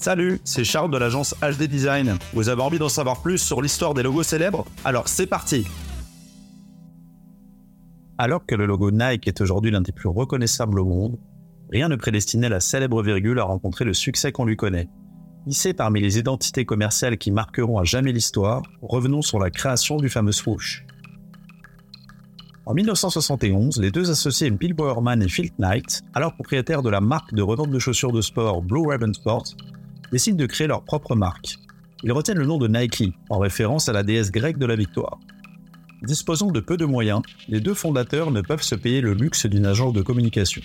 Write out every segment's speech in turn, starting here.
Salut, c'est Charles de l'agence HD Design. Vous avez envie d'en savoir plus sur l'histoire des logos célèbres? Alors c'est parti Alors que le logo Nike est aujourd'hui l'un des plus reconnaissables au monde, rien ne prédestinait la célèbre virgule à rencontrer le succès qu'on lui connaît. Hissé parmi les identités commerciales qui marqueront à jamais l'histoire, revenons sur la création du fameux swoosh. En 1971, les deux associés Bill Bowerman et Phil Knight, alors propriétaires de la marque de revente de chaussures de sport Blue Ribbon Sport, décident de créer leur propre marque. Ils retiennent le nom de Nike, en référence à la déesse grecque de la victoire. Disposant de peu de moyens, les deux fondateurs ne peuvent se payer le luxe d'une agence de communication.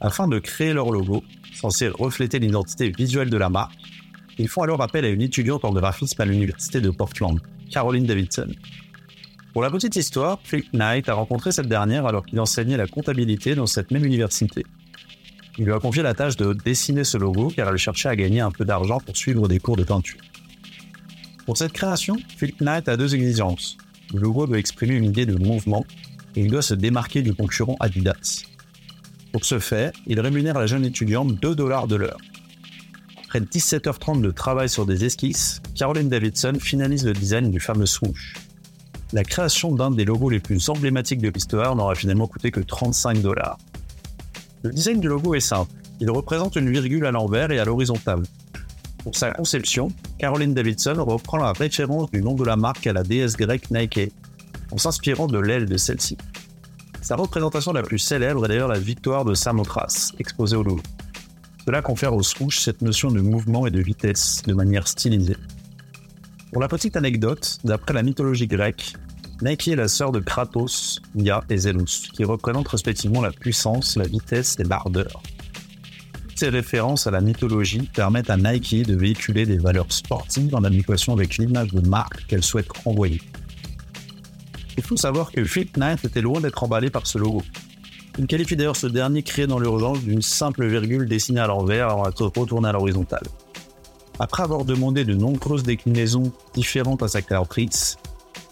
Afin de créer leur logo, censé refléter l'identité visuelle de la marque, ils font alors appel à une étudiante en graphisme à l'université de Portland, Caroline Davidson. Pour la petite histoire, Phil Knight a rencontré cette dernière alors qu'il enseignait la comptabilité dans cette même université. Il lui a confié la tâche de dessiner ce logo car elle cherchait à gagner un peu d'argent pour suivre des cours de peinture. Pour cette création, Phil Knight a deux exigences. Le logo doit exprimer une idée de mouvement et il doit se démarquer du concurrent Adidas. Pour ce faire, il rémunère la jeune étudiante 2 dollars de l'heure. Après 17h30 de travail sur des esquisses, Caroline Davidson finalise le design du fameux swoosh. La création d'un des logos les plus emblématiques de l'histoire n'aura finalement coûté que 35 dollars. Le design du logo est simple. Il représente une virgule à l'envers et à l'horizontale. Pour sa conception, Caroline Davidson reprend la référence du nom de la marque à la déesse grecque Nike, en s'inspirant de l'aile de celle-ci. Sa représentation la plus célèbre est d'ailleurs la victoire de Samothrace, exposée au Louvre. Cela confère au swoosh cette notion de mouvement et de vitesse de manière stylisée. Pour la petite anecdote, d'après la mythologie grecque, Nike est la sœur de Kratos, Nia et Zeus, qui représentent respectivement la puissance, la vitesse et l'ardeur. Ces références à la mythologie permettent à Nike de véhiculer des valeurs sportives en adéquation avec l'image de marque qu'elle souhaite renvoyer. Il faut savoir que Phil Knight était loin d'être emballé par ce logo. Il qualifie d'ailleurs ce dernier créé dans l'urgence d'une simple virgule dessinée à l'envers avant d'être retournée à l'horizontale. Après avoir demandé de nombreuses déclinaisons différentes à sa créatrice,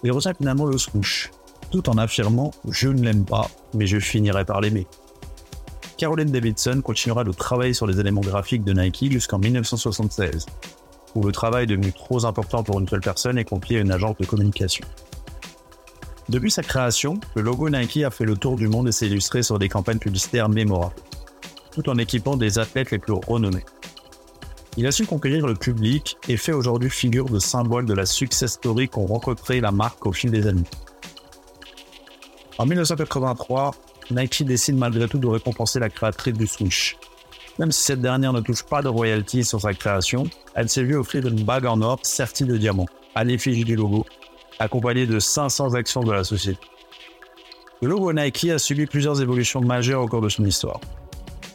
il ressent finalement le swoosh, tout en affirmant Je ne l'aime pas, mais je finirai par l'aimer. Caroline Davidson continuera de travailler sur les éléments graphiques de Nike jusqu'en 1976, où le travail est devenu trop important pour une seule personne et confié à une agence de communication. Depuis sa création, le logo Nike a fait le tour du monde et s'est illustré sur des campagnes publicitaires mémorables, tout en équipant des athlètes les plus renommés. Il a su conquérir le public et fait aujourd'hui figure de symbole de la success story qu'ont rencontré la marque au fil des années. En 1983, Nike décide malgré tout de récompenser la créatrice du swoosh. Même si cette dernière ne touche pas de royalties sur sa création, elle s'est vue offrir une bague en or sertie de diamants, à l'effigie du logo, accompagnée de 500 actions de la société. Le logo Nike a subi plusieurs évolutions majeures au cours de son histoire.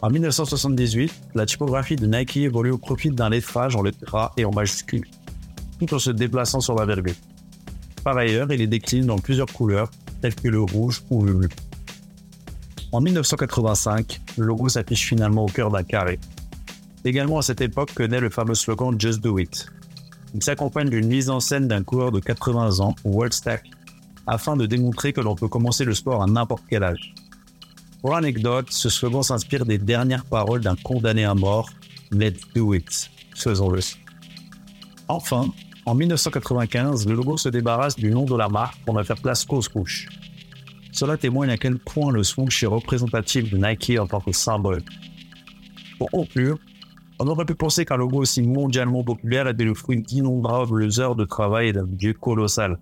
En 1978, la typographie de Nike évolue au profit d'un lettrage en lettres gras et en majuscules, tout en se déplaçant sur la virgule. Par ailleurs, il est décliné dans plusieurs couleurs, telles que le rouge ou le bleu. En 1985, le logo s'affiche finalement au cœur d'un carré. Également à cette époque que naît le fameux slogan Just Do It. Il s'accompagne d'une mise en scène d'un coureur de 80 ans, World Stack, afin de démontrer que l'on peut commencer le sport à n'importe quel âge. Pour l'anecdote, ce slogan s'inspire des dernières paroles d'un condamné à mort, Let's do it, faisons-le. Enfin, en 1995, le logo se débarrasse du nom de la marque pour ne faire place qu'au swoosh. Cela témoigne à quel point le swoosh est représentatif de Nike en tant que symbole. Pour conclure, on aurait pu penser qu'un logo aussi mondialement populaire était le fruit d'innombrables heures de travail et d'un budget colossal.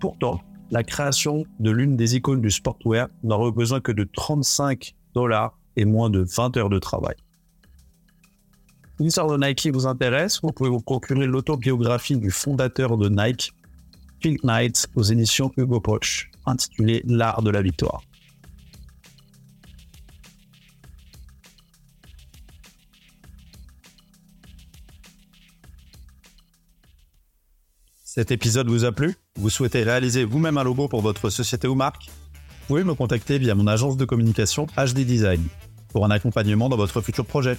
Pourtant, la création de l'une des icônes du sportwear n'aurait besoin que de 35 dollars et moins de 20 heures de travail. L'histoire de Nike vous intéresse Vous pouvez vous procurer l'autobiographie du fondateur de Nike, Phil Knight, aux éditions Hugo Poche, intitulée L'art de la victoire. Cet épisode vous a plu? Vous souhaitez réaliser vous-même un logo pour votre société ou marque? Vous pouvez me contacter via mon agence de communication HD Design pour un accompagnement dans votre futur projet.